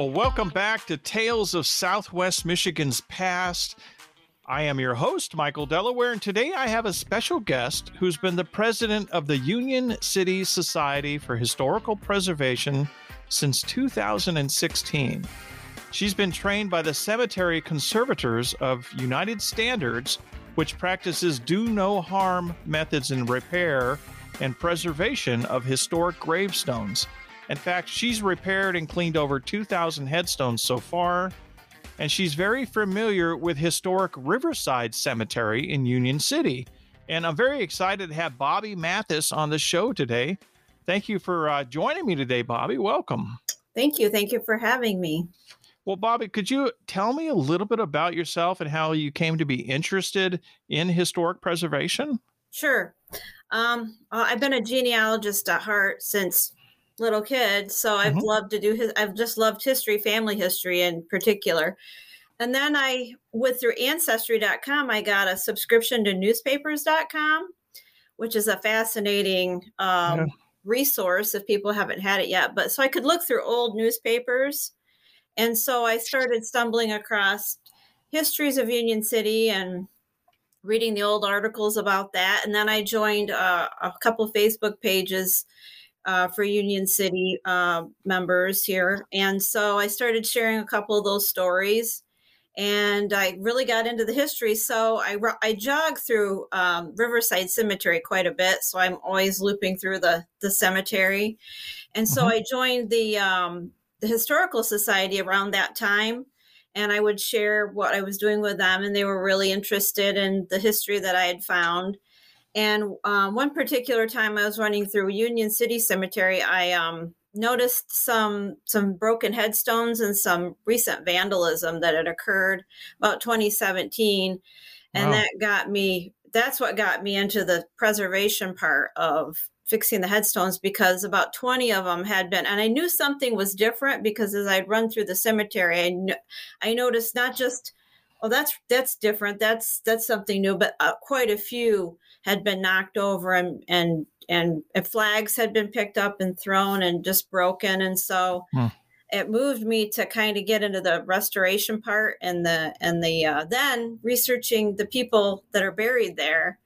Well, welcome back to Tales of Southwest Michigan's Past. I am your host, Michael Delaware, and today I have a special guest who's been the president of the Union City Society for Historical Preservation since 2016. She's been trained by the Cemetery Conservators of United Standards, which practices do no harm methods in repair and preservation of historic gravestones. In fact, she's repaired and cleaned over 2,000 headstones so far, and she's very familiar with historic Riverside Cemetery in Union City. And I'm very excited to have Bobbie Mathis on the show today. Thank you for uh, joining me today, Bobbie. Welcome. Thank you. Thank you for having me. Well, Bobbie, could you tell me a little bit about yourself and how you came to be interested in historic preservation? Sure. Um, I've been a genealogist at heart since little kid, so I've mm-hmm. loved to do his. I've just loved history, family history in particular. And then I went through ancestry.com. I got a subscription to newspapers.com, which is a fascinating um, yeah. resource if people haven't had it yet. But so I could look through old newspapers. And so I started stumbling across histories of Union City and reading the old articles about that. And then I joined uh, a couple Facebook pages uh, for Union City uh, members here. And so I started sharing a couple of those stories and I really got into the history. So I, I jog through um, Riverside Cemetery quite a bit. So I'm always looping through the, the cemetery. And so mm-hmm. I joined the, um, the Historical Society around that time. And I would share what I was doing with them, and they were really interested in the history that I had found. And um, one particular time I was running through Union City Cemetery, I um, noticed some some broken headstones and some recent vandalism that had occurred about 2017, and wow. that got me. That's what got me into the preservation part of fixing the headstones because about 20 of them had been and i knew something was different because as i'd run through the cemetery i, kn- I noticed not just oh that's that's different. That's that's something new but uh, quite a few had been knocked over and and and, flags had been picked up and thrown and just broken. And so hmm. it moved me to kind of get into the restoration part and the and the uh, then researching the people that are buried there.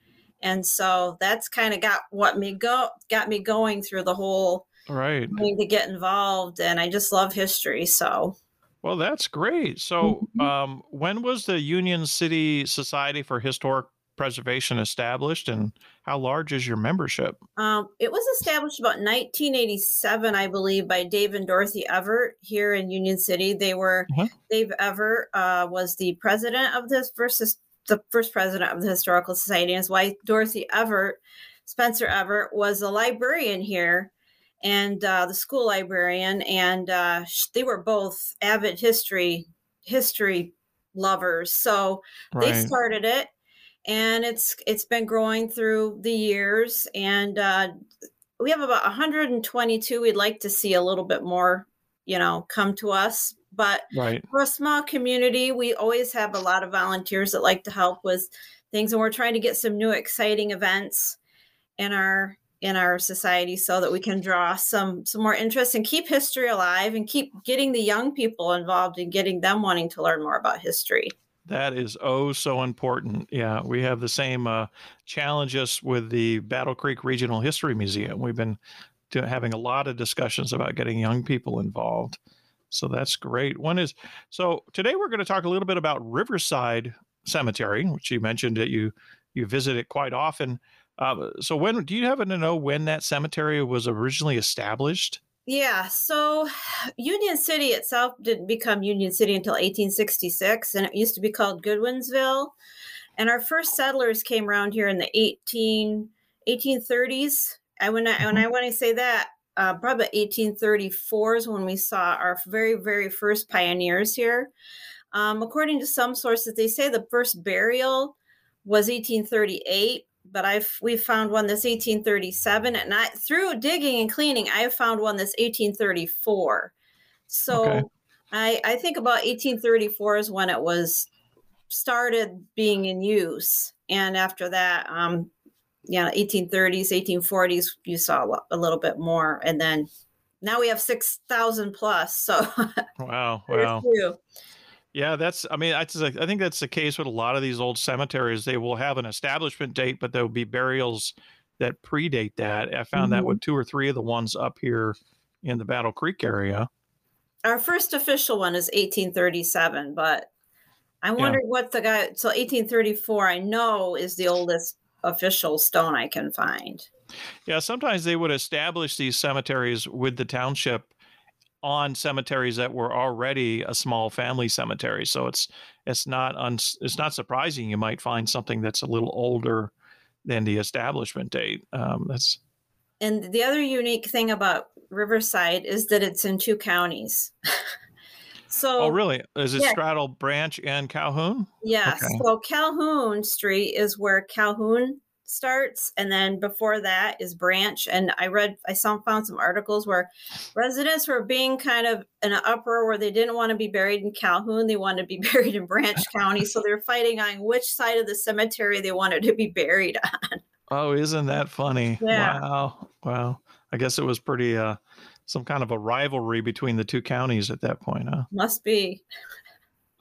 And so that's kind of got what me go got me going through the whole right. to get involved and i just love history so well that's great so mm-hmm. um, when was the union city society for historic preservation established and how large is your membership? Um, it was established about 1987, I believe, by Dave and Dorothy Everett here in Union City. They were, uh-huh. Dave Everett uh, was the president of this versus the first president of the Historical Society. And his wife, Dorothy Everett, Spencer Everett, was a librarian here and uh, the school librarian. And uh, they were both avid history history lovers. So right. they started it and it's it's been growing through the years and uh, we have about 122 we'd like to see a little bit more you know come to us but right. for a small community we always have a lot of volunteers that like to help with things and we're trying to get some new exciting events in our in our society so that we can draw some some more interest and keep history alive and keep getting the young people involved and getting them wanting to learn more about history that is oh so important. Yeah, we have the same uh, challenges with the Battle Creek Regional History Museum. We've been having a lot of discussions about getting young people involved. So that's great. One is so today we're going to talk a little bit about Riverside Cemetery, which you mentioned that you you visit it quite often. Uh, so when do you happen to know when that cemetery was originally established? Yeah, so Union City itself didn't become Union City until 1866, and it used to be called Goodwinsville. And our first settlers came around here in the 18, 1830s. And when I, when I mm-hmm. when I say that, uh, probably 1834 is when we saw our very, very first pioneers here. Um, according to some sources, they say the first burial was 1838 but I've we've found one that's 1837, and I through digging and cleaning, I have found one that's 1834. So okay. I I think about 1834 is when it was started being in use, and after that, um, yeah, 1830s, 1840s, you saw a little bit more, and then now we have 6,000 plus. So wow, wow. Yeah, that's. I mean, I, I think that's the case with a lot of these old cemeteries. They will have an establishment date, but there will be burials that predate that. I found mm-hmm. that with two or three of the ones up here in the Battle Creek area. Our first official one is 1837, but I wondered yeah. what the guy. So 1834, I know is the oldest official stone I can find. Yeah, sometimes they would establish these cemeteries with the township on cemeteries that were already a small family cemetery. So it's it's not un, it's not surprising you might find something that's a little older than the establishment date. Um, that's and the other unique thing about Riverside is that it's in two counties. so Oh really? Is it yeah. straddle Branch and Calhoun? Yes. Okay. So Calhoun Street is where Calhoun starts and then before that is branch and i read i saw found some articles where residents were being kind of in an uproar where they didn't want to be buried in calhoun they wanted to be buried in branch county so they're fighting on which side of the cemetery they wanted to be buried on. Oh isn't that funny? Yeah. wow. Wow. I guess it was pretty uh some kind of a rivalry between the two counties at that point huh? Must be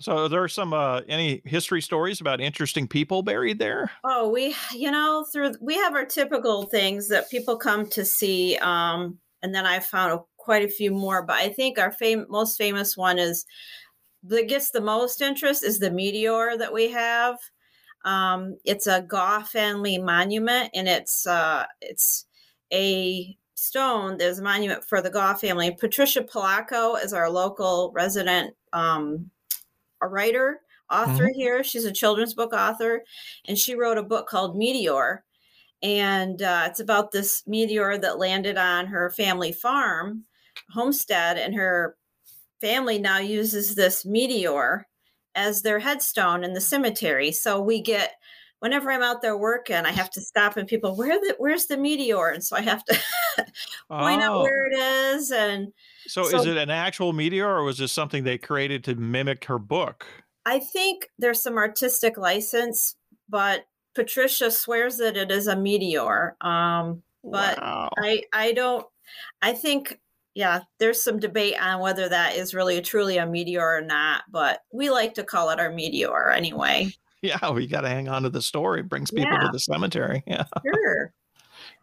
so, are there some uh, any history stories about interesting people buried there? Oh, we you know through we have our typical things that people come to see, um, and then I found quite a few more. But I think our fam- most famous one is that gets the most interest is the meteor that we have. Um, it's a Gaw family monument, and it's uh, it's a stone. There's a monument for the Gaw family. Patricia Polacco is our local resident um, a writer, author mm-hmm. here. She's a children's book author, and she wrote a book called Meteor. And uh, it's about this meteor that landed on her family farm, homestead, and her family now uses this meteor as their headstone in the cemetery. So we get whenever I'm out there working, I have to stop and people, where the where's the meteor? And so I have to point oh. out where it is. And so, so, is it an actual meteor or was this something they created to mimic her book? I think there's some artistic license, but Patricia swears that it is a meteor. Um, but wow. I I don't I think yeah, there's some debate on whether that is really truly a meteor or not, but we like to call it our meteor anyway yeah, we got to hang on to the story. It brings people yeah. to the cemetery. Yeah, sure.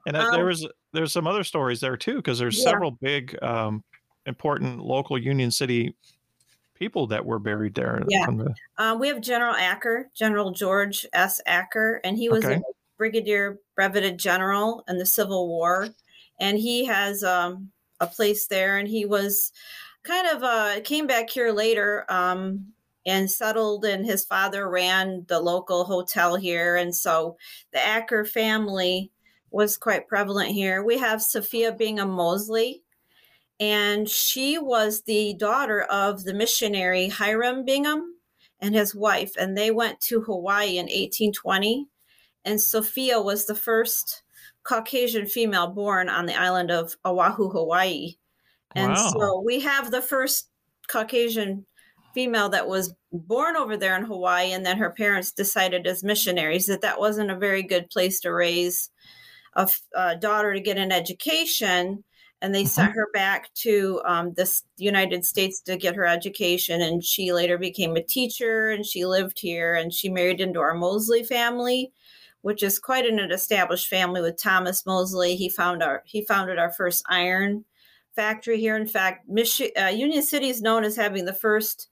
And um, there was there's some other stories there too because there's yeah. several big um, important local Union City people that were buried there. Yeah, the... um, we have General Acker, General George S. Acker, and he was okay. a brigadier breveted general in the Civil War, and he has um, a place there, and he was kind of uh, came back here later um, and settled and his father ran the local hotel here and so the acker family was quite prevalent here we have sophia bingham mosley and she was the daughter of the missionary hiram bingham and his wife and they went to hawaii in 1820 and sophia was the first caucasian female born on the island of oahu hawaii and wow. so we have the first caucasian female that was born over there in Hawaii, and then her parents decided as missionaries that that wasn't a very good place to raise a, a daughter to get an education. And they mm-hmm. sent her back to um, the United States to get her education. And she later became a teacher and she lived here and she married into our Mosley family, which is quite an established family with Thomas Mosley. He found our he founded our first iron factory here. In fact, Michi- uh, Union City is known as having the first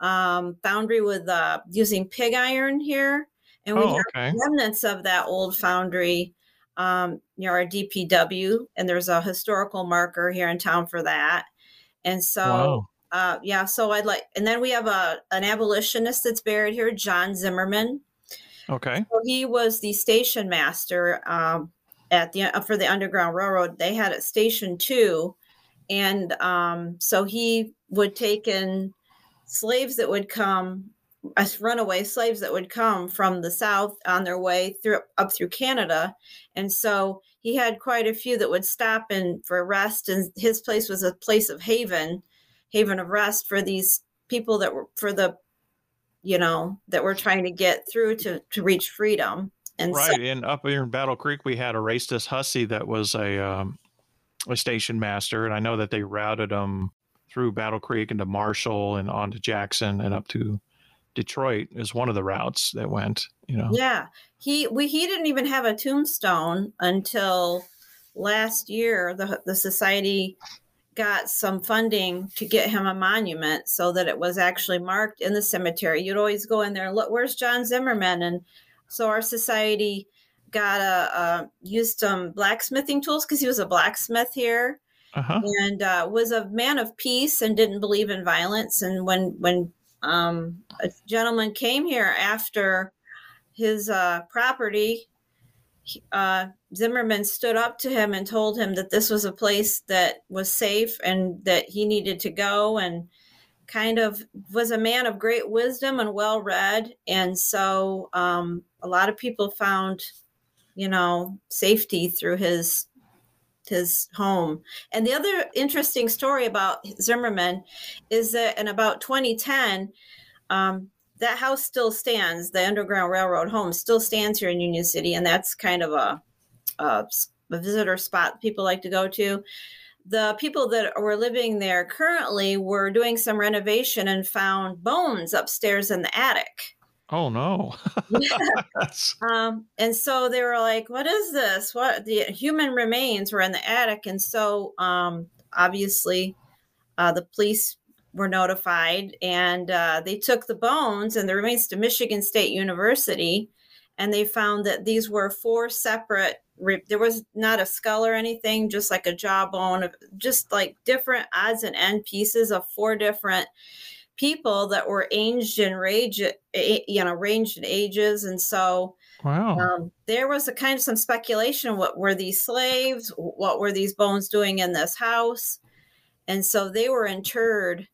um, foundry with uh, using pig iron here, and we oh, have okay. remnants of that old foundry um, near our DPW, and there's a historical marker here in town for that. And so, wow. uh, yeah, so I'd like, and then we have a an abolitionist that's buried here, John Zimmerman. Okay, so he was the station master um, at the uh, for the Underground Railroad. They had it Station Two, and um, so he would take in slaves that would come as runaway slaves that would come from the south on their way through up through Canada, and so he had quite a few that would stop and for rest, and his place was a place of haven, haven of rest for these people that were for the, you know, that were trying to get through to to reach freedom. And right, so, and up here in Battle Creek, we had Erastus Hussey that was a um, a station master, and I know that they routed them through Battle Creek into Marshall and on to Jackson and up to Detroit is one of the routes that went. You know. Yeah, he we he didn't even have a tombstone until last year. The the society got some funding to get him a monument so that it was actually marked in the cemetery. You'd always go in there and look, where's John Zimmerman? And so our society got a, a used some blacksmithing tools because he was a blacksmith here. Uh-huh. And uh, was a man of peace and didn't believe in violence. And when when um, a gentleman came here after his uh, property uh, Zimmerman stood up to him and told him that this was a place that was safe and that he needed to go and kind of was a man of great wisdom and well read. And so um, a lot of people found, you know, safety through his his home. And the other interesting story about Zimmerman is that in about 2010, um, that house still stands. The Underground Railroad home still stands here in Union City, and that's kind of a, a, a visitor spot people like to go to. The people that were living there currently were doing some renovation and found bones upstairs in the attic. Oh no! um, and so they were like, "What is this? What the human remains were in the attic?" And so, um, obviously, uh, the police were notified and uh, they took the bones and the remains to Michigan State University and they found that these were four separate there was not a skull or anything just like a jawbone just like different odds and end pieces of four different people that were aged in range you know ranged in ages. And so wow. um, there was a kind of some speculation what were these slaves what were these bones doing in this house. And so they were interred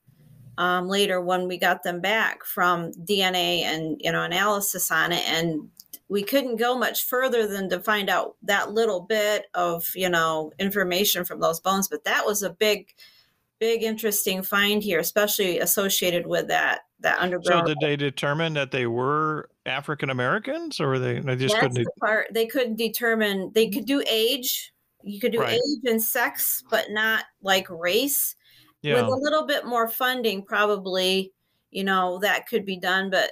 um, later when we got them back from DNA and you know analysis on it, and we couldn't go much further than to find out that little bit of you know information from those bones. But that was a big, big interesting find here, especially associated with that that underground. So did they determine that they were African Americans, or they, they just That's couldn't? The part they couldn't determine. They could do age. You could do right. age and sex, but not like race yeah. with a little bit more funding probably you know that could be done but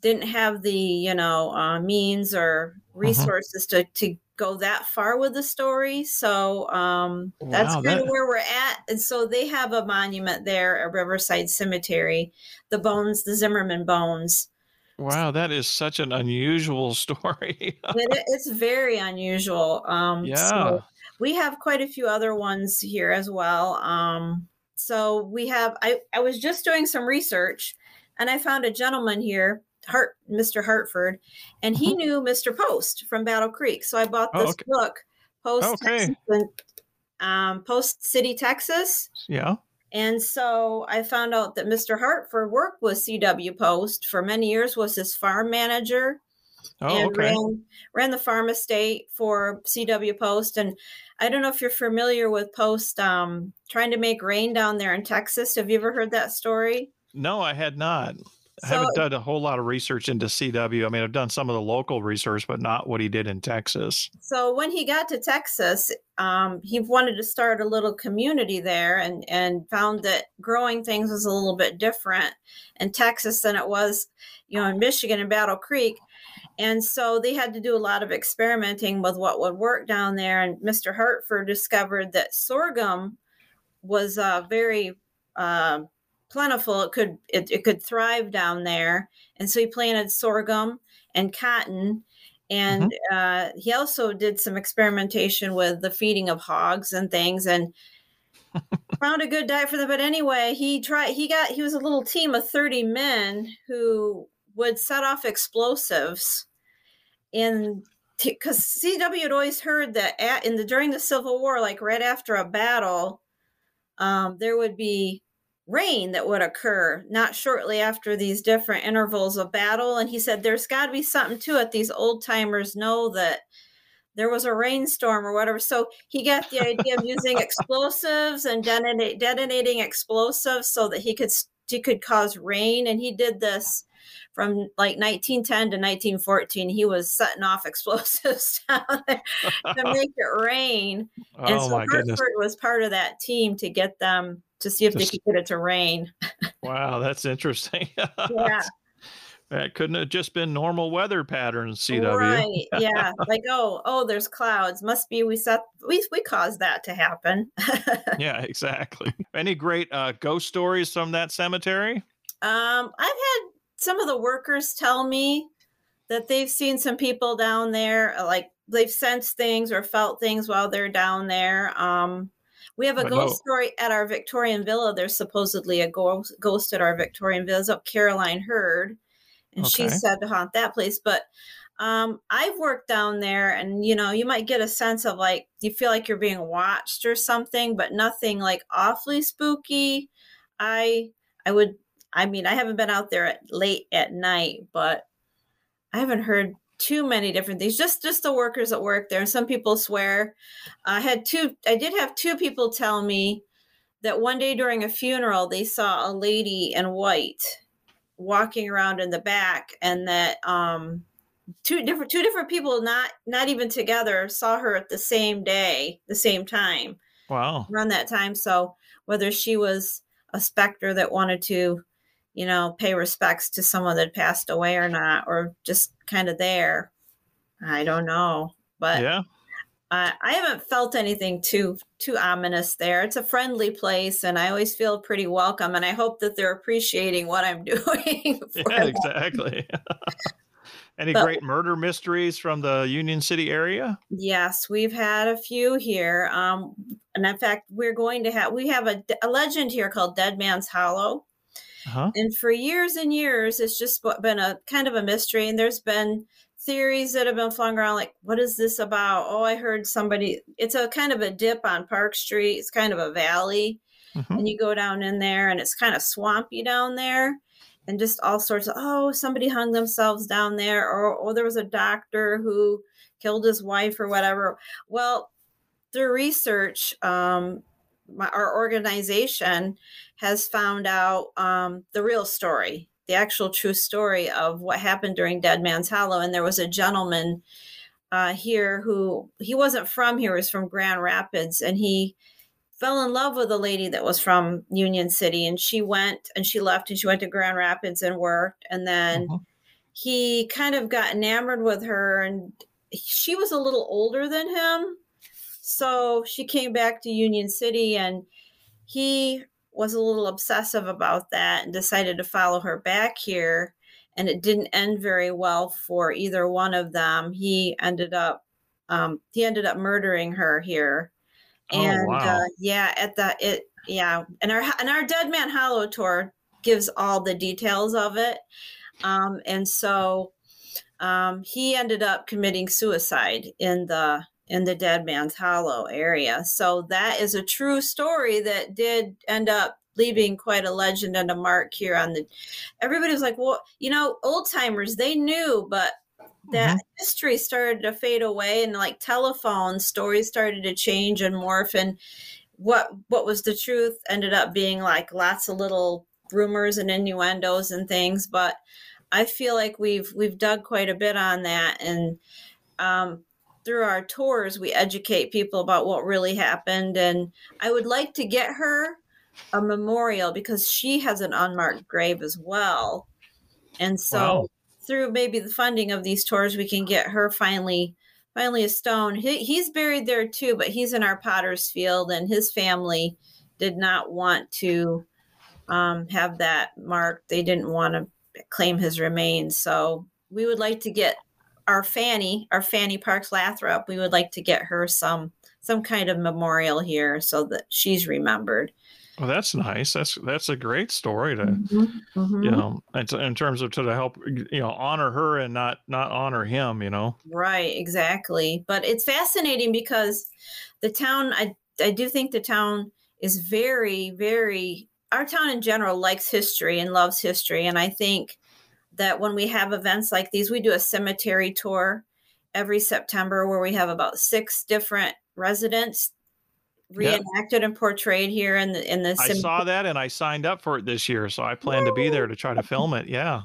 didn't have the you know uh, means or mm-hmm. resources uh-huh. to to go that far with the story so um, wow, that's kind that... of where we're at and so they have a monument there at riverside cemetery the bones the zimmerman bones Wow, that is such an unusual story. it, it's very unusual. Um, yeah. So we have quite a few other ones here as well. Um, so we have I, I was just doing some research and I found a gentleman here, Hart Mr. Hartford, and he mm-hmm. knew Mr. Post from Battle Creek. So I bought oh, this oh, okay. book, Post okay. Texas, um, Post City, Texas. Yeah. And so I found out that Mr. Hartford worked with CW Post for many years, was his farm manager. Oh, and okay. ran, ran the farm estate for CW Post. And I don't know if you're familiar with Post um, trying to make rain down there in Texas. Have you ever heard that story? No, I had not. I haven't done a whole lot of research into CW. I mean, I've done some of the local research, but not what he did in Texas. So when he got to Texas, um, he wanted to start a little community there, and and found that growing things was a little bit different in Texas than it was, you know, in Michigan and Battle Creek. And so they had to do a lot of experimenting with what would work down there. And Mr. Hartford discovered that sorghum was uh, very uh, plentiful. It could it, it could thrive down there, and so he planted sorghum and cotton. And mm-hmm. uh, he also did some experimentation with the feeding of hogs and things, and found a good diet for them. But anyway, he tried. He got he was a little team of thirty men who would set off explosives in because CW had always heard that at, in the during the Civil War, like right after a battle, um, there would be rain that would occur not shortly after these different intervals of battle. And he said, "There's got to be something to it. These old timers know that." There was a rainstorm or whatever. So he got the idea of using explosives and detonate, detonating explosives so that he could she could cause rain, and he did this from like 1910 to 1914. He was setting off explosives to make it rain, oh, and so Hartford goodness. was part of that team to get them to see if Just, they could get it to rain. wow, that's interesting. yeah. That couldn't have just been normal weather patterns, CW. Right. Yeah. like, oh, oh, there's clouds. Must be we set we we caused that to happen. yeah, exactly. Any great uh, ghost stories from that cemetery? Um, I've had some of the workers tell me that they've seen some people down there, like they've sensed things or felt things while they're down there. Um, we have a ghost know. story at our Victorian villa. There's supposedly a ghost, ghost at our Victorian villa. Up Caroline Heard and okay. she's said to haunt that place. But um, I've worked down there, and you know, you might get a sense of like you feel like you're being watched or something, but nothing like awfully spooky. I I would I mean I haven't been out there at late at night, but I haven't heard too many different things. Just just the workers that work there. And some people swear. I had two. I did have two people tell me that one day during a funeral they saw a lady in white walking around in the back and that um two different two different people not not even together saw her at the same day the same time wow around that time so whether she was a specter that wanted to you know pay respects to someone that passed away or not or just kind of there i don't know but yeah uh, I haven't felt anything too too ominous there. It's a friendly place, and I always feel pretty welcome. And I hope that they're appreciating what I'm doing. yeah, exactly. Any but, great murder mysteries from the Union City area? Yes, we've had a few here. Um, and in fact, we're going to have we have a, a legend here called Dead Man's Hollow. Uh-huh. And for years and years, it's just been a kind of a mystery. And there's been theories that have been flung around like what is this about oh i heard somebody it's a kind of a dip on park street it's kind of a valley mm-hmm. and you go down in there and it's kind of swampy down there and just all sorts of oh somebody hung themselves down there or oh there was a doctor who killed his wife or whatever well through research um, my, our organization has found out um, the real story the actual true story of what happened during Dead Man's Hollow. And there was a gentleman uh, here who he wasn't from here, he was from Grand Rapids, and he fell in love with a lady that was from Union City. And she went and she left and she went to Grand Rapids and worked. And then uh-huh. he kind of got enamored with her, and she was a little older than him. So she came back to Union City and he was a little obsessive about that and decided to follow her back here. And it didn't end very well for either one of them. He ended up um, he ended up murdering her here. Oh, and oh, wow. uh, yeah, at the it yeah, and our and our Dead Man Hollow tour gives all the details of it. Um, and so um, he ended up committing suicide in the in the Dead Man's Hollow area. So that is a true story that did end up leaving quite a legend and a mark here on the everybody was like well you know old timers they knew but that mm-hmm. history started to fade away and like telephone stories started to change and morph and what what was the truth ended up being like lots of little rumors and innuendos and things but i feel like we've we've dug quite a bit on that and um, through our tours, we educate people about what really happened. And I would like to get her a memorial because she has an unmarked grave as well. And so wow. through maybe the funding of these tours, we can get her finally finally a stone. He, he's buried there too, but he's in our potter's field and his family did not want to um, have that marked. They didn't want to claim his remains. So we would like to get our Fanny, our Fanny Parks Lathrop, we would like to get her some some kind of memorial here so that she's remembered. Well, that's nice. That's that's a great story to, mm-hmm, mm-hmm. you know, in terms of to help you know honor her and not not honor him. You know, right? Exactly. But it's fascinating because the town. I I do think the town is very very. Our town in general likes history and loves history, and I think that when we have events like these, we do a cemetery tour every September where we have about six different residents reenacted and portrayed here in the in the. Cemetery. I saw that and I signed up for it this year, so I plan Woo! to be there to try to film it. Yeah.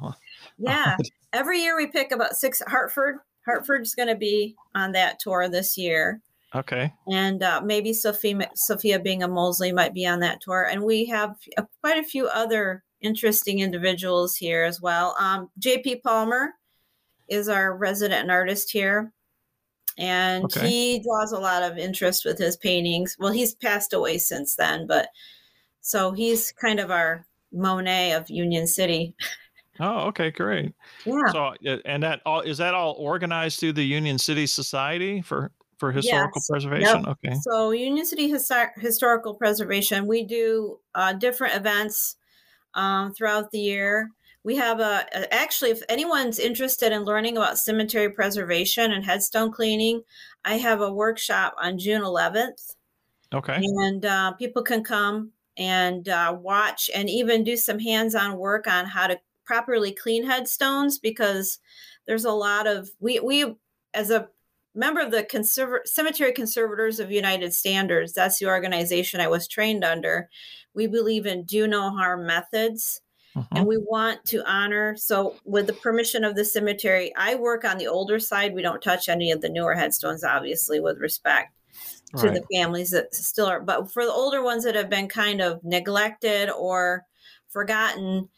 Yeah. Every year we pick about six. Hartford. Hartford's going to be on that tour this year. Okay. And uh, maybe Sophia Sophia Bingham-Moseley might be on that tour, and we have uh, quite a few other interesting individuals here as well. Um, J.P. Palmer is our resident artist here and okay. he draws a lot of interest with his paintings. Well, he's passed away since then, but so he's kind of our Monet of Union City. Oh, okay, great. Yeah. So, uh, and that all is that all organized through the Union City Society for for historical yes. preservation? Yep. Okay. So, Union City Historical Preservation, we do uh, different events um, throughout the year. We have a, a, actually if anyone's interested in learning about cemetery preservation and headstone cleaning i have a workshop on june 11th okay. And uh, people can come and uh, watch and even do some hands-on work on how to properly clean headstones because there's a lot of we we as a member of the Conserv- cemetery conservators of united standards that's the organization i was trained under we believe in do no harm methods and mm-hmm. we want to honor. So, with the permission of the cemetery, I work on the older side. We don't touch any of the newer headstones, obviously, with respect to right. the families that still are. But for the older ones that have been kind of neglected or forgotten,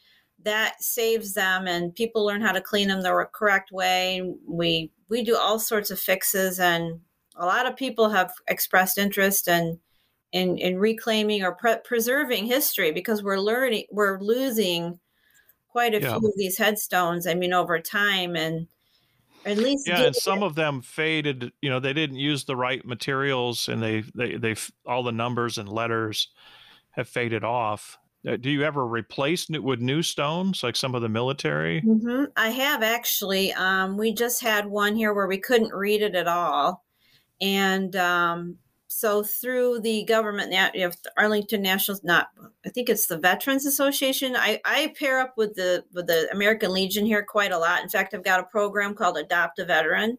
that saves them, and people learn how to clean them the correct way. We we do all sorts of fixes, and a lot of people have expressed interest and in, in reclaiming or pre- preserving history because we're learning we're losing quite a yeah. few of these headstones i mean over time and at least yeah and some it. of them faded you know they didn't use the right materials and they they they all the numbers and letters have faded off do you ever replace it with new stones like some of the military mm-hmm. i have actually um, we just had one here where we couldn't read it at all and um, so through the government, you know, Arlington National, not I think it's the Veterans Association. I, I pair up with the with the American Legion here quite a lot. In fact, I've got a program called Adopt a Veteran,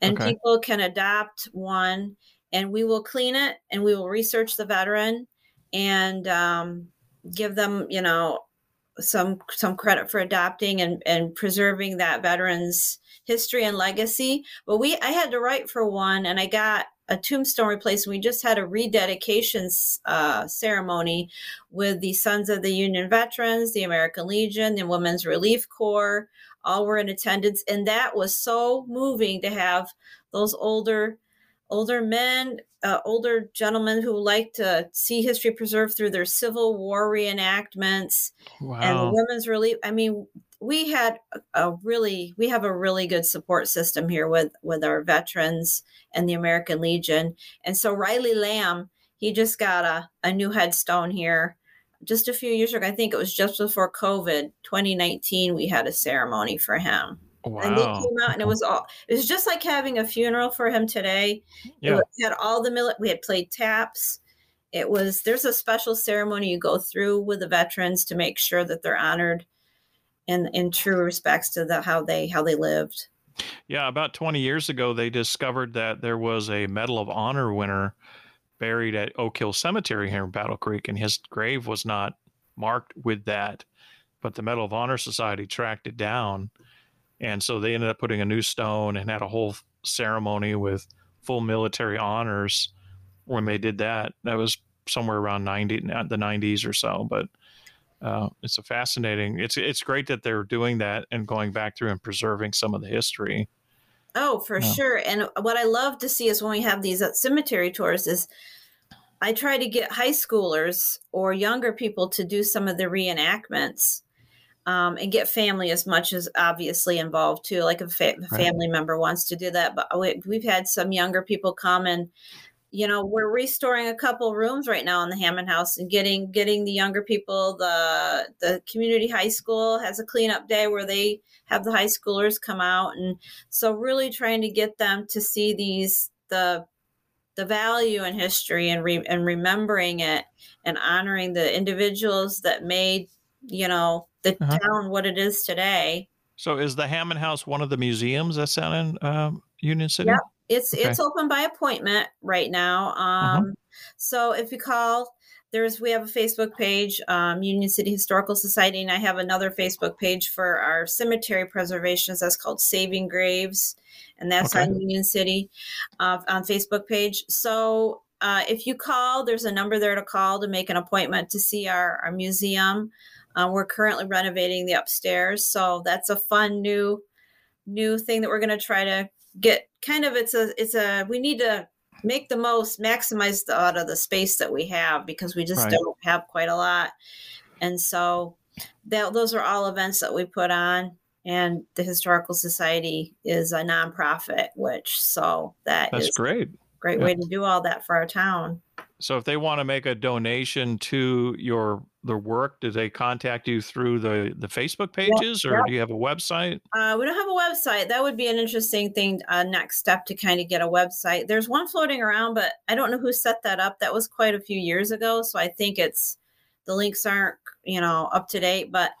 and okay. people can adopt one, and we will clean it, and we will research the veteran, and um, give them, you know, some some credit for adopting and and preserving that veteran's history and legacy. But we I had to write for one, and I got a tombstone replacement. We just had a rededication uh, ceremony with the Sons of the Union Veterans, the American Legion, the Women's Relief Corps. All were in attendance, and that was so moving to have those older, older men, uh, older gentlemen who like to see history preserved through their Civil War reenactments wow. and the Women's Relief. I mean, we had a really we have a really good support system here with with our veterans and the American Legion. And so Riley Lamb, he just got a, a new headstone here just a few years ago. I think it was just before COVID, 2019, we had a ceremony for him. Wow. And they came out and it was all it was just like having a funeral for him today. Yeah. It had all the millet we had played taps. It was there's a special ceremony you go through with the veterans to make sure that they're honored in in true respects to the how they how they lived. Yeah, about 20 years ago, they discovered that there was a Medal of Honor winner buried at Oak Hill Cemetery here in Battle Creek, and his grave was not marked with that. But the Medal of Honor Society tracked it down. And so they ended up putting a new stone and had a whole ceremony with full military honors when they did that. That was somewhere around 90, the 90s or so. But uh, it's a fascinating. It's it's great that they're doing that and going back through and preserving some of the history. Oh, for yeah. sure. And what I love to see is when we have these cemetery tours is I try to get high schoolers or younger people to do some of the reenactments. Um, and get family as much as obviously involved too. Like if a, fa- right. family member wants to do that, but we, we've had some younger people come and you know we're restoring a couple rooms right now in the hammond house and getting getting the younger people the the community high school has a cleanup day where they have the high schoolers come out and so really trying to get them to see these the the value in history and re, and remembering it and honoring the individuals that made you know the uh-huh. town what it is today so is the hammond house one of the museums that's out in um, union city yep It's okay. it's open by appointment right now. Uh-huh. Um, uh-huh. So if you call, there's we have a Facebook page, um, Union City Historical Society, and I have another Facebook page for our cemetery preservations. That's called Saving Graves, and that's okay. on Union City uh, on Facebook page. So uh, if you call, there's a number there to call to make an appointment to see our, our museum. Uh, we're currently renovating the upstairs, so that's a fun new new thing that we're going to try to get. Kind of, it's a it's a we need to make the most maximize the, out of the space that we have because we just right. don't have quite a lot, and so that those are all events that we put on. And the historical society is a nonprofit, which so that that's is, great great yeah. way to do all that for our town. So if they want to make a donation to your the work, do they contact you through the the Facebook pages, or do you have a website? Uh, we don't have a website. That would be an interesting thing. Uh, next step to kind of get a website. There's one floating around, but I don't know who set that up. That was quite a few years ago, so I think it's the links aren't you know up to date but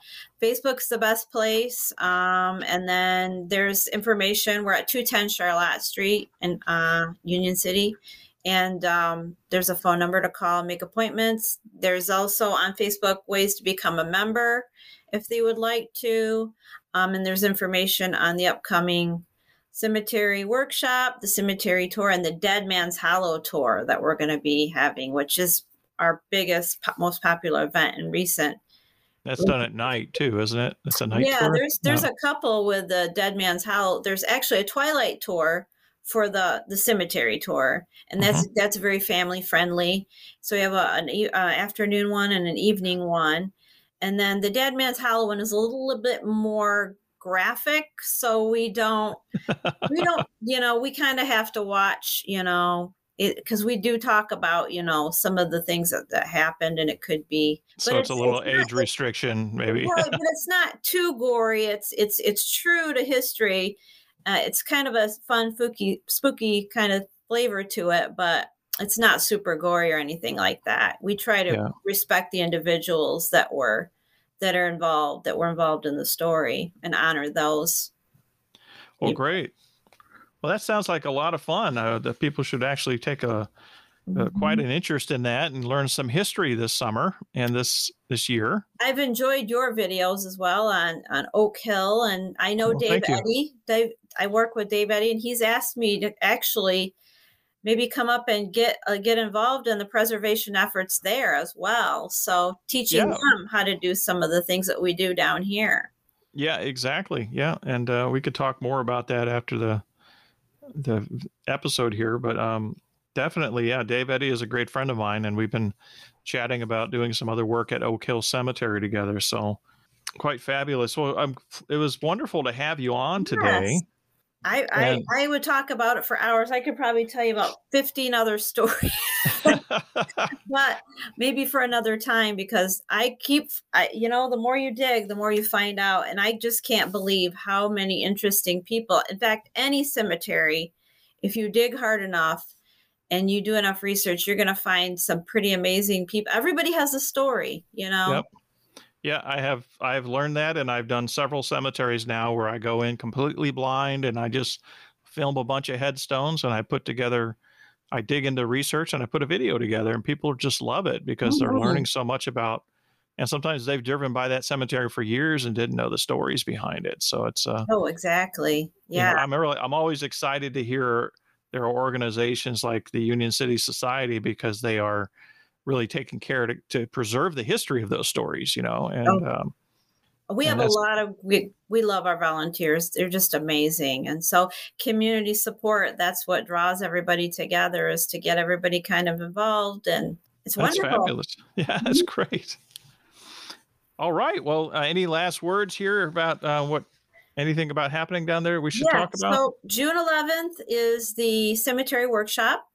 facebook's the best place um, and then there's information we're at 210 charlotte street in uh, union city and um, there's a phone number to call make appointments there's also on facebook ways to become a member if they would like to um, and there's information on the upcoming cemetery workshop the cemetery tour and the dead man's hollow tour that we're going to be having which is our biggest, most popular event in recent. That's done at night too, isn't it? It's a night yeah, tour. there's there's no. a couple with the Dead Man's Hollow. There's actually a Twilight tour for the the cemetery tour, and that's uh-huh. that's very family friendly. So we have a, an uh, afternoon one and an evening one, and then the Dead Man's Hollow one is a little bit more graphic so we don't we don't you know we kind of have to watch you know because we do talk about you know some of the things that, that happened and it could be so it's, it's, a little it's age not, restriction maybe but it's not too gory it's it's it's true to history uh, it's kind of a fun spooky spooky kind of flavor to it but it's not super gory or anything like that we try to yeah. respect the individuals that were that are involved that were involved in the story and honor those well great well, that sounds like a lot of fun. Uh, the people should actually take a, uh, quite mm-hmm. an interest in that and learned some history this summer and this this year. I've enjoyed your videos as well on on Oak Hill, and I know well, Dave Eddy. Dave, I work with Dave Eddy, and he's asked me to actually maybe come up and get uh, get involved in the preservation efforts there as well. So teaching yeah. them how to do some of the things that we do down here. Yeah, exactly. Yeah, and uh, we could talk more about that after the the episode here, but um, definitely, yeah, Dave Eddy is a great friend of mine, and we've been chatting about doing some other work at Oak Hill Cemetery together. So quite fabulous. Well, I'm, it was wonderful to have you on today. Yes. I, I, I would talk about it for hours. I could probably tell you about 15 other stories, but maybe for another time because I keep, I, you know, the more you dig, the more you find out. And I just can't believe how many interesting people. In fact, any cemetery, if you dig hard enough and you do enough research, you're going to find some pretty amazing people. Everybody has a story, you know? Yep. Yeah, I have I've learned that and I've done several cemeteries now where I go in completely blind and I just film a bunch of headstones and I put together I dig into research and I put a video together and people just love it because they're mm-hmm. learning so much about and sometimes they've driven by that cemetery for years and didn't know the stories behind it. So it's uh Oh, exactly. Yeah. You know, I'm really I'm always excited to hear there are organizations like the Union City Society because they are really taking care to, to preserve the history of those stories, you know, and, oh. um, we have a lot of we, we love our volunteers. They're just amazing. And so community support that's what draws everybody together is to get everybody kind of involved and it's that's wonderful. fabulous. Yeah that's mm-hmm. great. All right. Well uh, any last words here about uh, what anything about happening down there we should yeah, talk about so june 11th is the cemetery workshop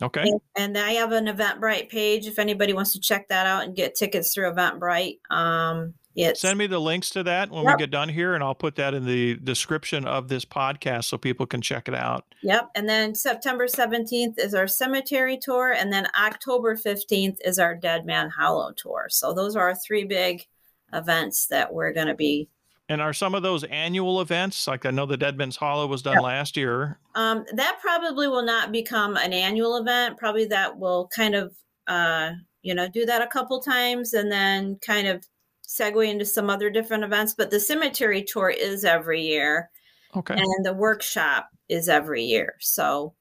Okay. And, I have an Eventbrite page if anybody wants to check that out and get tickets through Eventbrite. Um, it's, Send me the links to that when yep. we get done here, and I'll put that in the description of this podcast so people can check it out. Yep. And then September 17th is our cemetery tour, and then October 15th is our Dead Man Hollow tour. So those are our three big events that we're going to be And are some of those annual events? Like I know the Deadman's Hollow was done last year. Um, that probably will not become an annual event. Probably that will kind of, uh, you know, do that a couple times and then kind of segue into some other different events. But the cemetery tour is every year. Okay. And the workshop is every year. So,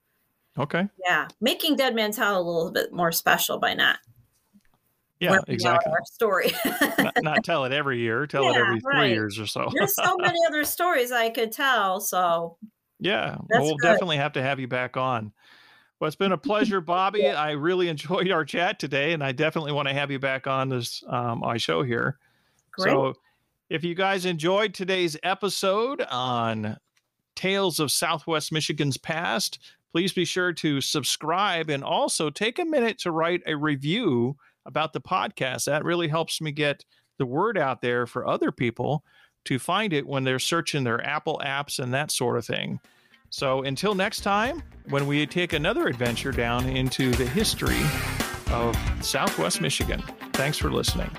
okay. Yeah. Making Deadman's Hollow a little bit more special by not yeah, exactly. Our story. not, not, tell it every year. Tell yeah, it every three right. years or so. There's so many other stories I could tell. So yeah, well, we'll good. definitely have to have you back on. Well, it's been a pleasure, Bobbie. I really enjoyed our chat today, and I definitely want to have you back on this um, my show here. Great. So, if you guys enjoyed today's episode on Tales of Southwest Michigan's Past, please be sure to subscribe and also take a minute to write a review about the podcast. That really helps me get the word out there for other people to find it when they're searching their Apple apps and that sort of thing. So until next time, when we take another adventure down into the history of Southwest Michigan, thanks for listening.